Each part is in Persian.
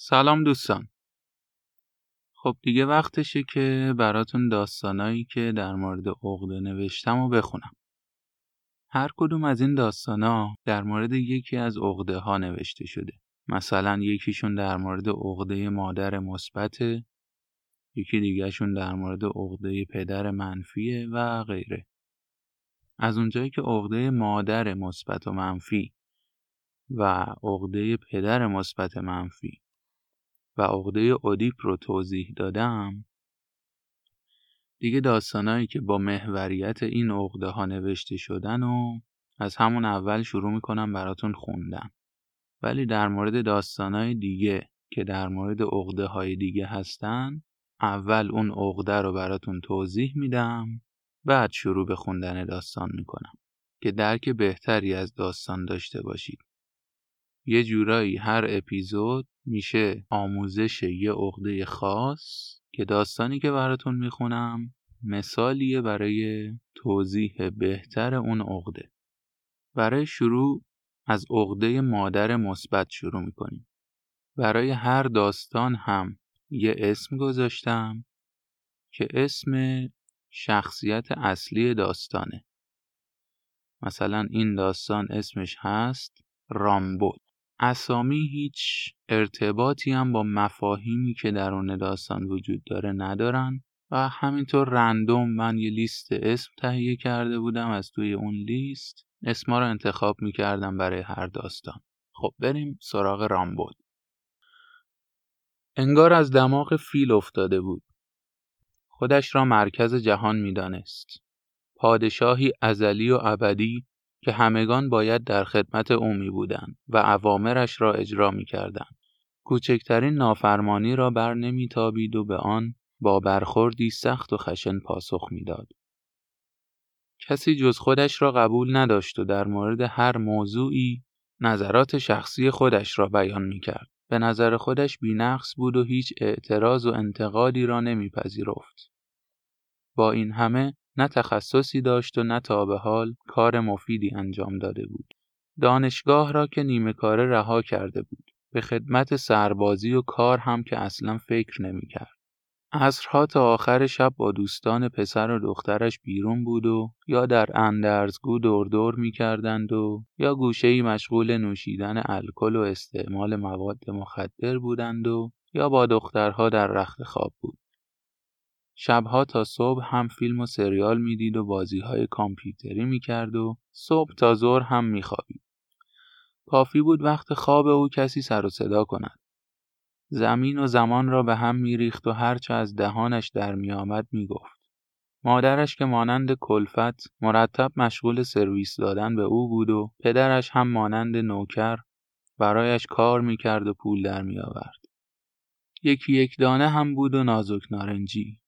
سلام دوستان. خب دیگه وقتشه که براتون داستانایی که در مورد عقده نوشتم و بخونم. هر کدوم از این داستانا در مورد یکی از عقده ها نوشته شده. مثلا یکیشون در مورد عقده مادر مثبت یکی دیگهشون در مورد عقده پدر منفیه و غیره. از اونجایی که عقده مادر مثبت و منفی و عقده پدر مثبت منفی و عقده اودیپ رو توضیح دادم. دیگه داستانایی که با محوریت این عقده ها نوشته شدن و از همون اول شروع می‌کنم براتون خوندن. ولی در مورد داستانای دیگه که در مورد عقده های دیگه هستن اول اون عقده رو براتون توضیح میدم بعد شروع به خوندن داستان می‌کنم که درک بهتری از داستان داشته باشید. یه جورایی هر اپیزود میشه آموزش یه عقده خاص که داستانی که براتون می‌خونم مثالیه برای توضیح بهتر اون عقده. برای شروع از عقده مادر مثبت شروع می‌کنیم. برای هر داستان هم یه اسم گذاشتم که اسم شخصیت اصلی داستانه. مثلا این داستان اسمش هست رامبود اسامی هیچ ارتباطی هم با مفاهیمی که درون داستان وجود داره ندارن و همینطور رندوم من یه لیست اسم تهیه کرده بودم از توی اون لیست. اسما رو انتخاب می‌کردم برای هر داستان. خب بریم سراغ رامبود انگار از دماغ فیل افتاده بود. خودش را مرکز جهان می‌دانست. پادشاهی ازلی و ابدی که همگان باید در خدمت او می بودند و اوامرش را اجرا می کردند. کوچکترین نافرمانی را بر نمی تابید و به آن با برخوردی سخت و خشن پاسخ می‌داد. کسی جز خودش را قبول نداشت و در مورد هر موضوعی نظرات شخصی خودش را بیان می کرد. به نظر خودش بینقص بود و هیچ اعتراض و انتقادی را نمیپذیرفت. با این همه نه تخصصی داشت و نه تا به حال کار مفیدی انجام داده بود. دانشگاه را که نیمه کاره رها کرده بود. به خدمت سربازی و کار هم که اصلا فکر نمی کرد. عصرها تا آخر شب با دوستان پسر و دخترش بیرون بود و یا در اندرزگو دور دور می کردند و یا گوشه مشغول نوشیدن الکل و استعمال مواد مخدر بودند و یا با دخترها در رخت خواب بود. شبها تا صبح هم فیلم و سریال می‌دید و بازی های کامپیوتری می‌کرد و صبح تا ظهر هم میخوابید. کافی بود وقت خواب او کسی سر و صدا کند. زمین و زمان را به هم میریخت و هرچه از دهانش در میآمد می‌گفت. مادرش که مانند کلفت مرتب مشغول سرویس دادن به او بود و پدرش هم مانند نوکر برایش کار می‌کرد و پول در میآورد. یکی یک دانه هم بود و نازک نارنجی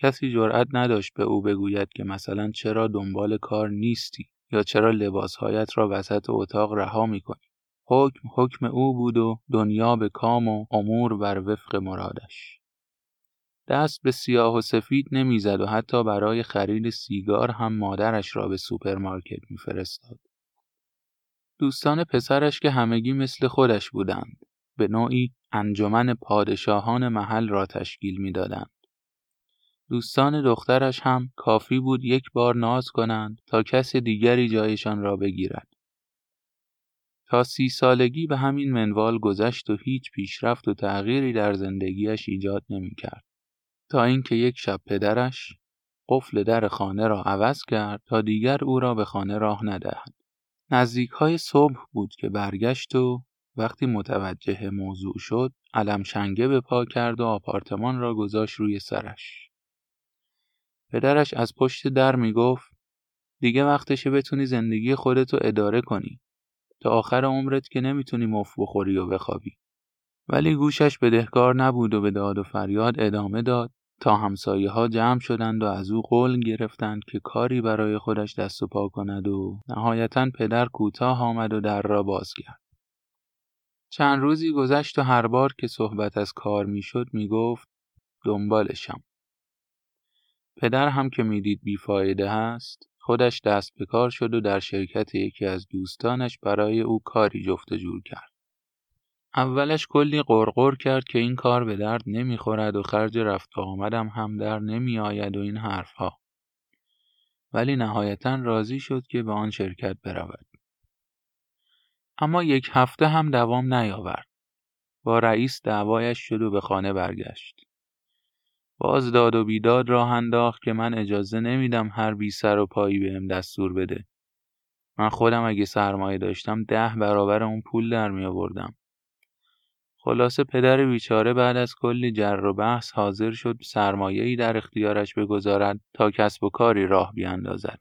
کسی جرأت نداشت به او بگوید که مثلا چرا دنبال کار نیستی یا چرا لباسهایت را وسط اتاق رها می‌کنی. حکم حکم او بود و دنیا به کام و امور بر وفق مرادش. دست به سیاه و سفید نمی‌زد و حتی برای خرید سیگار هم مادرش را به سوپرمارکت میفرستاد. دوستان پسرش که همگی مثل خودش بودند به نوعی انجمن پادشاهان محل را تشکیل می‌دادند. دوستان دخترش هم کافی بود یک بار ناز کنند تا کس دیگری جایشان را بگیرد. تا سی سالگی به همین منوال گذشت و هیچ پیشرفت و تغییری در زندگیش ایجاد نمی کرد. تا اینکه یک شب پدرش قفل در خانه را عوض کرد تا دیگر او را به خانه راه ندهد. نزدیک های صبح بود که برگشت و وقتی متوجه موضوع شد علم شنگه به پا کرد و آپارتمان را گذاشت روی سرش. پدرش از پشت در می‌گفت دیگه وقتشه بتونی زندگی خودتو اداره کنی تا آخر عمرت که نمی‌تونی مف بخوری و بخوابی ولی گوشش بدهکار نبود و به داد و فریاد ادامه داد تا همسایه ها جمع شدند و از او قول گرفتند که کاری برای خودش دست و پا کند و نهایتا پدر کوتاه آمد و در را باز کرد. چند روزی گذشت و هر بار که صحبت از کار می‌شد می‌گفت دنبالشم. پدر هم که می‌دید بیفایده هست خودش دست به کار شد و در شرکت یکی از دوستانش برای او کاری جفت جور کرد. اولش کلی قرقر کرد که این کار به درد نمی‌خورد و خرج رفت و آمدم هم در نمی آید و این حرفها. ولی نهایتا راضی شد که به آن شرکت برود. اما یک هفته هم دوام نیاورد. با رئیس دعوایش شد و به خانه برگشت. باز داد و بیداد راه انداخت که من اجازه نمیدم هر بی سر و پایی بهم دستور بده. من خودم اگه سرمایه داشتم ده برابر اون پول در می آوردم. خلاصه پدر بیچاره بعد از کلی جر و بحث حاضر شد ای در اختیارش بگذارد تا کسب و کاری راه بیاندازد.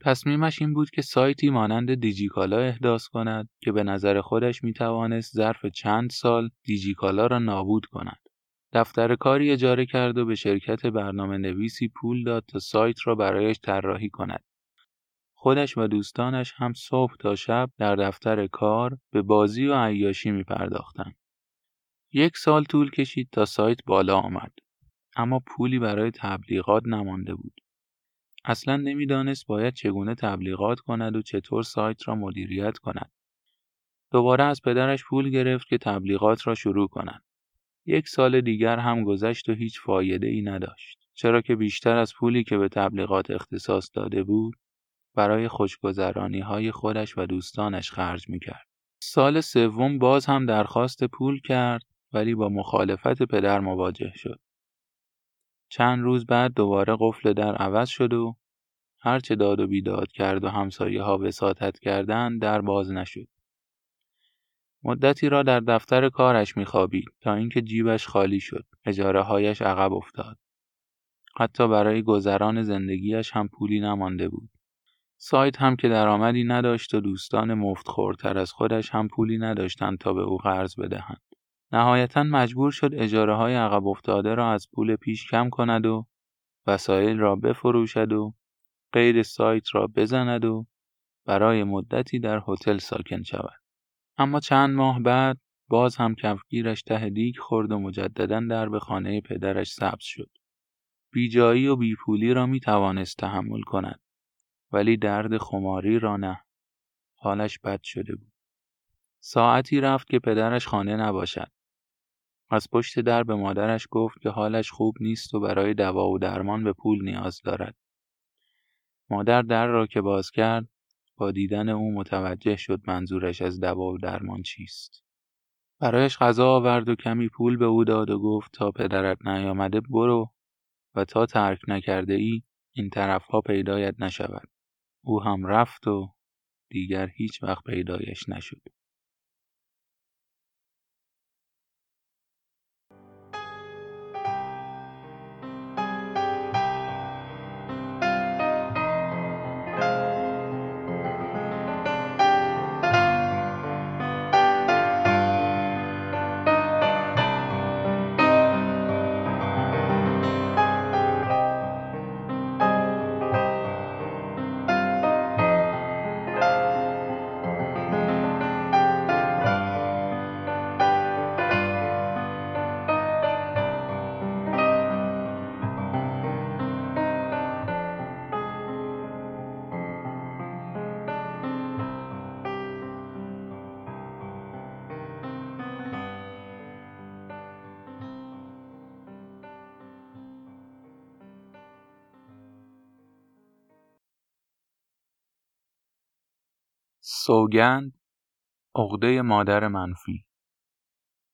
تصمیمش این بود که سایتی مانند دیجیکالا احداث کند که به نظر خودش می توانست ظرف چند سال دیجیکالا را نابود کند. دفتر کاری اجاره کرد و به شرکت برنامه نویسی پول داد تا سایت را برایش طراحی کند. خودش و دوستانش هم صبح تا شب در دفتر کار به بازی و عیاشی می پرداختن. یک سال طول کشید تا سایت بالا آمد. اما پولی برای تبلیغات نمانده بود. اصلا نمی‌دانست باید چگونه تبلیغات کند و چطور سایت را مدیریت کند. دوباره از پدرش پول گرفت که تبلیغات را شروع کند. یک سال دیگر هم گذشت و هیچ فایده ای نداشت. چرا که بیشتر از پولی که به تبلیغات اختصاص داده بود برای خوشگذرانی های خودش و دوستانش خرج می‌کرد. سال سوم باز هم درخواست پول کرد ولی با مخالفت پدر مواجه شد. چند روز بعد دوباره قفل در عوض شد و هرچه داد و بیداد کرد و همسایه ها وساطت کردند در باز نشد. مدتی را در دفتر کارش میخوابید تا اینکه جیبش خالی شد. اجاره هایش عقب افتاد. حتی برای گذران زندگیش هم پولی نمانده بود. سایت هم که درآمدی نداشت و دوستان مفت خورتر از خودش هم پولی نداشتند تا به او قرض بدهند. نهایتا مجبور شد اجاره های عقب افتاده را از پول پیش کم کند و وسایل را بفروشد و قید سایت را بزند و برای مدتی در هتل ساکن شود. اما چند ماه بعد باز هم کفگیرش ته دیگ خورد و مجددا در به خانه پدرش سبز شد. بیجایی و بیپولی را می توانست تحمل کند. ولی درد خماری را نه. حالش بد شده بود. ساعتی رفت که پدرش خانه نباشد. از پشت در به مادرش گفت که حالش خوب نیست و برای دوا و درمان به پول نیاز دارد. مادر در را که باز کرد با دیدن او متوجه شد منظورش از دوا و درمان چیست. برایش غذا آورد و کمی پول به او داد و گفت تا پدرت نیامده برو و تا ترک نکرده ای این طرفها پیدایت نشود. او هم رفت و دیگر هیچ وقت پیدایش نشد. سوگند عقده مادر منفی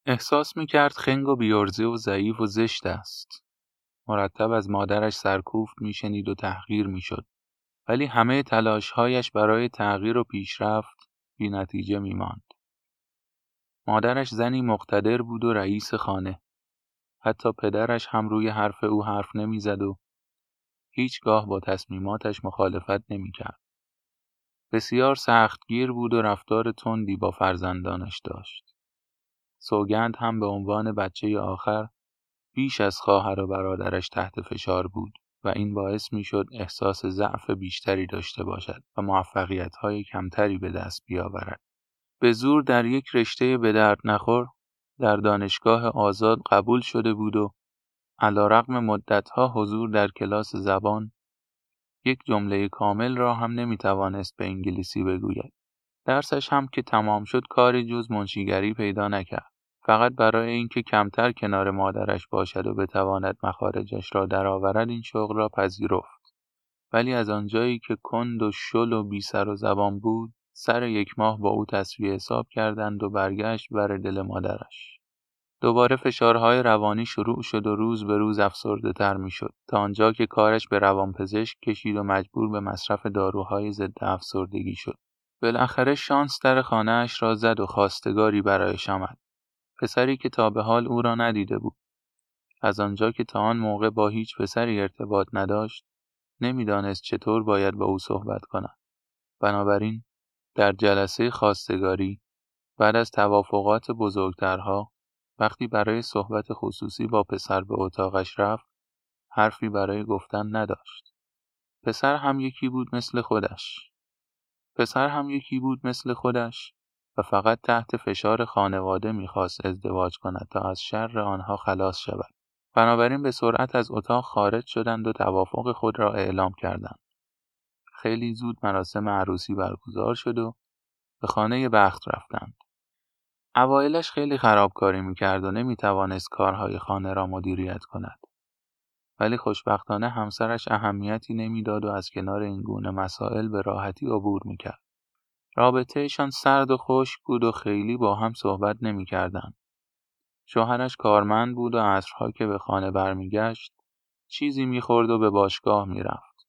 احساس می‌کرد خنگ و بیارزه و ضعیف و زشت است. مرتب از مادرش سرکوفت میشنید و تحقیر می‌شد. ولی همه تلاشهایش برای تغییر و پیشرفت بی نتیجه میماند. مادرش زنی مقتدر بود و رئیس خانه. حتی پدرش هم روی حرف او حرف نمی‌زد و هیچگاه با تصمیماتش مخالفت نمی‌کرد. بسیار سختگیر بود و رفتار تندی با فرزندانش داشت. سوگند هم به عنوان بچه آخر بیش از خواهر و برادرش تحت فشار بود و این باعث می‌شد احساس ضعف بیشتری داشته باشد و موفقیت های کمتری به دست بیاورد. به زور در یک رشته به درد نخور در دانشگاه آزاد قبول شده بود و علا رقم مدتها حضور در کلاس زبان یک جمله کامل را هم نمی توانست به انگلیسی بگوید. درسش هم که تمام شد کاری جز منشیگری پیدا نکرد. فقط برای اینکه کمتر کنار مادرش باشد و بتواند مخارجش را درآورد این شغل را پذیرفت. ولی از آنجایی که کند و شل و بی سر و زبان بود سر یک ماه با او تصویه حساب کردند و برگشت بر دل مادرش. دوباره فشارهای روانی شروع شد و روز به روز افسرده تر می شد تا آنجا که کارش به روانپزشک کشید و مجبور به مصرف داروهای ضد افسردگی شد. بالاخره شانس در خانهاش را زد و خواستگاری برایش آمد. پسری که تا به حال او را ندیده بود. از آنجا که تا آن موقع با هیچ پسری ارتباط نداشت، نمی‌دانست چطور باید با او صحبت کند. بنابراین در جلسه خواستگاری بعد از توافقات بزرگترها وقتی برای صحبت خصوصی با پسر به اتاقش رفت حرفی برای گفتن نداشت. پسر هم یکی بود مثل خودش. پسر هم یکی بود مثل خودش و فقط تحت فشار خانواده می‌خواست ازدواج کند تا از شر آنها خلاص شود. بنابراین به سرعت از اتاق خارج شدند و توافق خود را اعلام کردند. خیلی زود مراسم عروسی برگزار شد و به خانه بخت رفتند. اوایلش خیلی خرابکاری می‌کرد و نمی‌توانست کارهای خانه را مدیریت کند. ولی خوشبختانه همسرش اهمیتی نمی‌داد و از کنار این گونه مسائل به راحتی عبور می‌کرد. رابطهشان سرد و خشک بود و خیلی با هم صحبت نمی‌کردند. شوهرش کارمند بود و عصرها که به خانه برمیگشت چیزی می‌خورد و به باشگاه می‌رفت.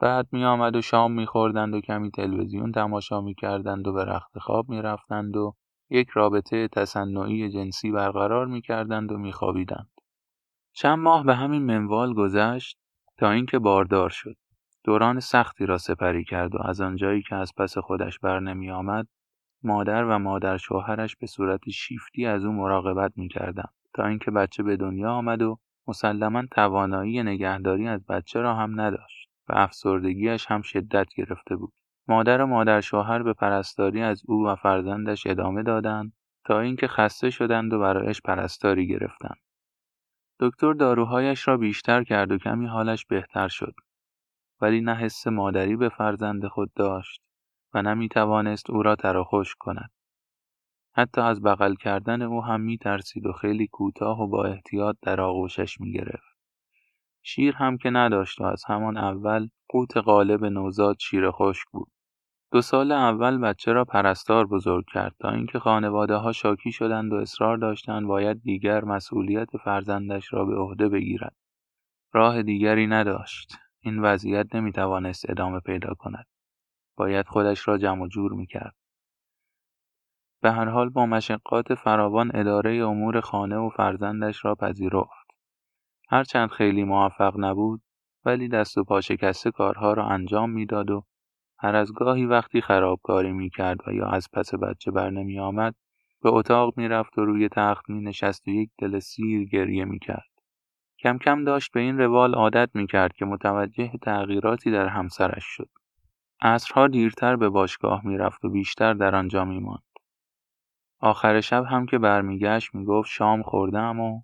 بعد میآمد و شام میخوردند و کمی تلویزیون تماشا می‌کردند و به رخت خواب می‌رفتند و یک رابطه تصنعی جنسی برقرار می‌کردند و میخوابیدند. چند ماه به همین منوال گذشت تا اینکه باردار شد. دوران سختی را سپری کرد و از آنجایی که از پس خودش بر نمی آمد مادر و مادر شوهرش به صورت شیفتی از او مراقبت می‌کردند تا اینکه بچه به دنیا آمد و مسلما توانایی نگهداری از بچه را هم نداشت و افسردگیش هم شدت گرفته بود. مادر و مادر شوهر به پرستاری از او و فرزندش ادامه دادند تا اینکه خسته شدند و برایش پرستاری گرفتند. دکتر داروهایش را بیشتر کرد و کمی حالش بهتر شد. ولی نه حس مادری به فرزند خود داشت و نمی توانست او را تراخوش کند. حتی از بغل کردن او هم می ترسید و خیلی کوتاه و با احتیاط در آغوشش می گرفت. شیر هم که نداشت و از همان اول قوت غالب نوزاد شیر خشک بود. دو سال اول بچه را پرستار بزرگ کرد تا اینکه خانواده ها شاکی شدند و اصرار داشتند باید دیگر مسئولیت فرزندش را به عهده بگیرد. راه دیگری نداشت. این وضعیت نمی توانست ادامه پیدا کند. باید خودش را جمع جور می کرد. به هر حال با مشقات فراوان اداره امور خانه و فرزندش را پذیرفت. هرچند خیلی موفق نبود ولی دست و پا شکسته کارها را انجام می‌داد و هر از گاهی وقتی خرابکاری می کرد و یا از پس بچه بر نمی آمد به اتاق می رفت و روی تخت می نشست و یک دل سیر گریه می کرد. کم کم داشت به این روال عادت می کرد که متوجه تغییراتی در همسرش شد. عصرها دیرتر به باشگاه می رفت و بیشتر در آنجا می ماند. آخر شب هم که برمیگشت می گفت شام خوردم و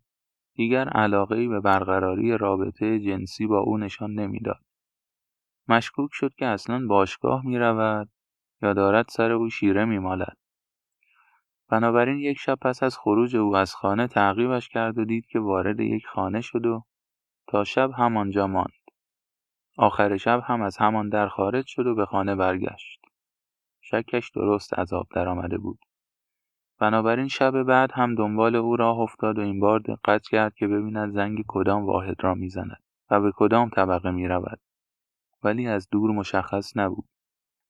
دیگر علاقه به برقراری رابطه جنسی با او نشان نمی‌داد. مشکوک شد که اصلا باشگاه می رود یا دارد سر او شیره می مالد. بنابراین یک شب پس از خروج او از خانه تعقیبش کرد و دید که وارد یک خانه شد و تا شب همانجا ماند. آخر شب هم از همان در خارج شد و به خانه برگشت. شکش درست از آب درآمده بود. بنابراین شب بعد هم دنبال او راه افتاد و این بار دقت کرد که ببیند زنگ کدام واحد را می‌زند و به کدام طبقه می رود. ولی از دور مشخص نبود.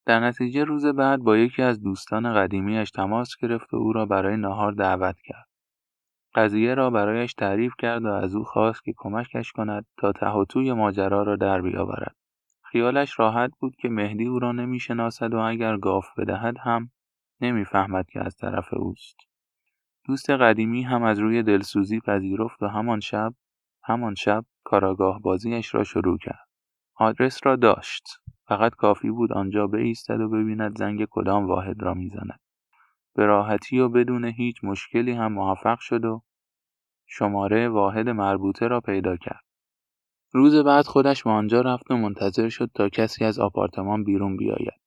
در نتیجه روز بعد با یکی از دوستان قدیمیش تماس گرفت و او را برای نهار دعوت کرد. قضیه را برایش تعریف کرد و از او خواست که کمکش کند تا ته ماجرا را در بیاورد. خیالش راحت بود که مهدی او را نمی‌شناسد و اگر گاف بدهد هم نمی‌فهمد که از طرف اوست. دوست قدیمی هم از روی دلسوزی پذیرفت و همان شب همان شب کاراگاه بازیش را شروع کرد. آدرس را داشت. فقط کافی بود آنجا بایستد و ببیند زنگ کدام واحد را می‌زند. به راحتی و بدون هیچ مشکلی هم موفق شد و شماره واحد مربوطه را پیدا کرد. روز بعد خودش به آنجا رفت و منتظر شد تا کسی از آپارتمان بیرون بیاید.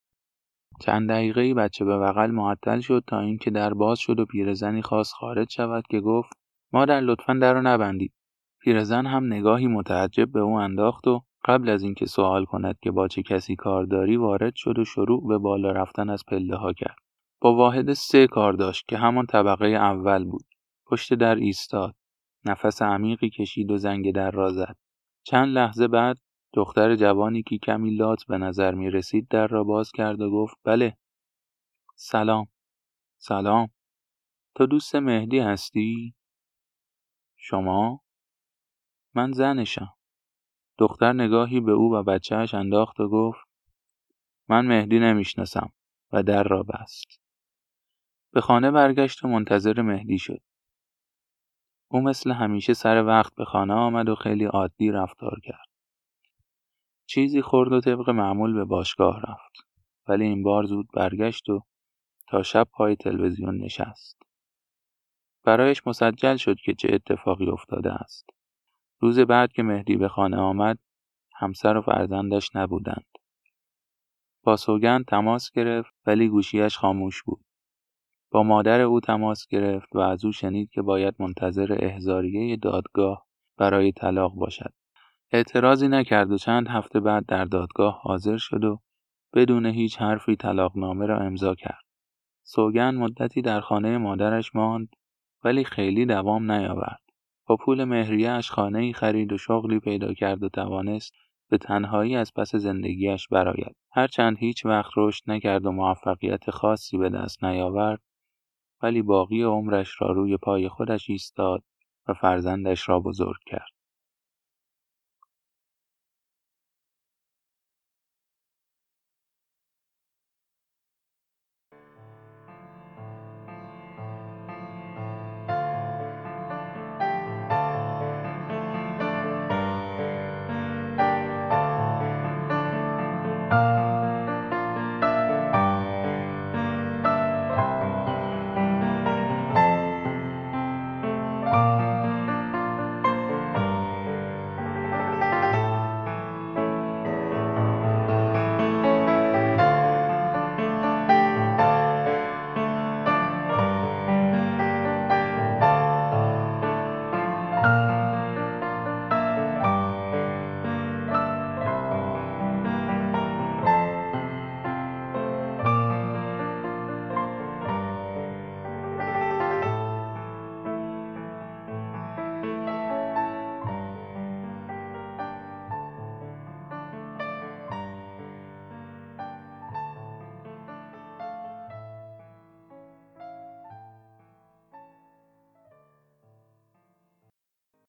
چند دقیقه بچه به بغل معطل شد تا اینکه در باز شد و پیرزنی خواست خارج شود که گفت مادر لطفا در رو نبندید پیرزن هم نگاهی متعجب به او انداخت و قبل از اینکه سوال کند که با چه کسی کار داری وارد شد و شروع به بالا رفتن از پله ها کرد. با واحد سه کار داشت که همان طبقه اول بود. پشت در ایستاد. نفس عمیقی کشید و زنگ در را زد. چند لحظه بعد دختر جوانی که کمی لات به نظر می رسید در را باز کرد و گفت بله. سلام. سلام. تو دوست مهدی هستی؟ شما؟ من زنشم. دختر نگاهی به او و بچهش انداخت و گفت من مهدی نمی‌شناسم و در را بست. به خانه برگشت و منتظر مهدی شد. او مثل همیشه سر وقت به خانه آمد و خیلی عادی رفتار کرد. چیزی خورد و طبق معمول به باشگاه رفت ولی این بار زود برگشت و تا شب پای تلویزیون نشست. برایش مسجل شد که چه اتفاقی افتاده است. روز بعد که مهدی به خانه آمد همسر و فرزندش نبودند با سوگند تماس گرفت ولی گوشیش خاموش بود با مادر او تماس گرفت و از او شنید که باید منتظر احزاریه دادگاه برای طلاق باشد اعتراضی نکرد و چند هفته بعد در دادگاه حاضر شد و بدون هیچ حرفی طلاقنامه را امضا کرد. سوگن مدتی در خانه مادرش ماند ولی خیلی دوام نیاورد. با پول مهریهاش خانه ای خرید و شغلی پیدا کرد و توانست به تنهایی از پس زندگیش برآید. هرچند هیچ وقت رشد نکرد و موفقیت خاصی به دست نیاورد ولی باقی عمرش را روی پای خودش ایستاد و فرزندش را بزرگ کرد.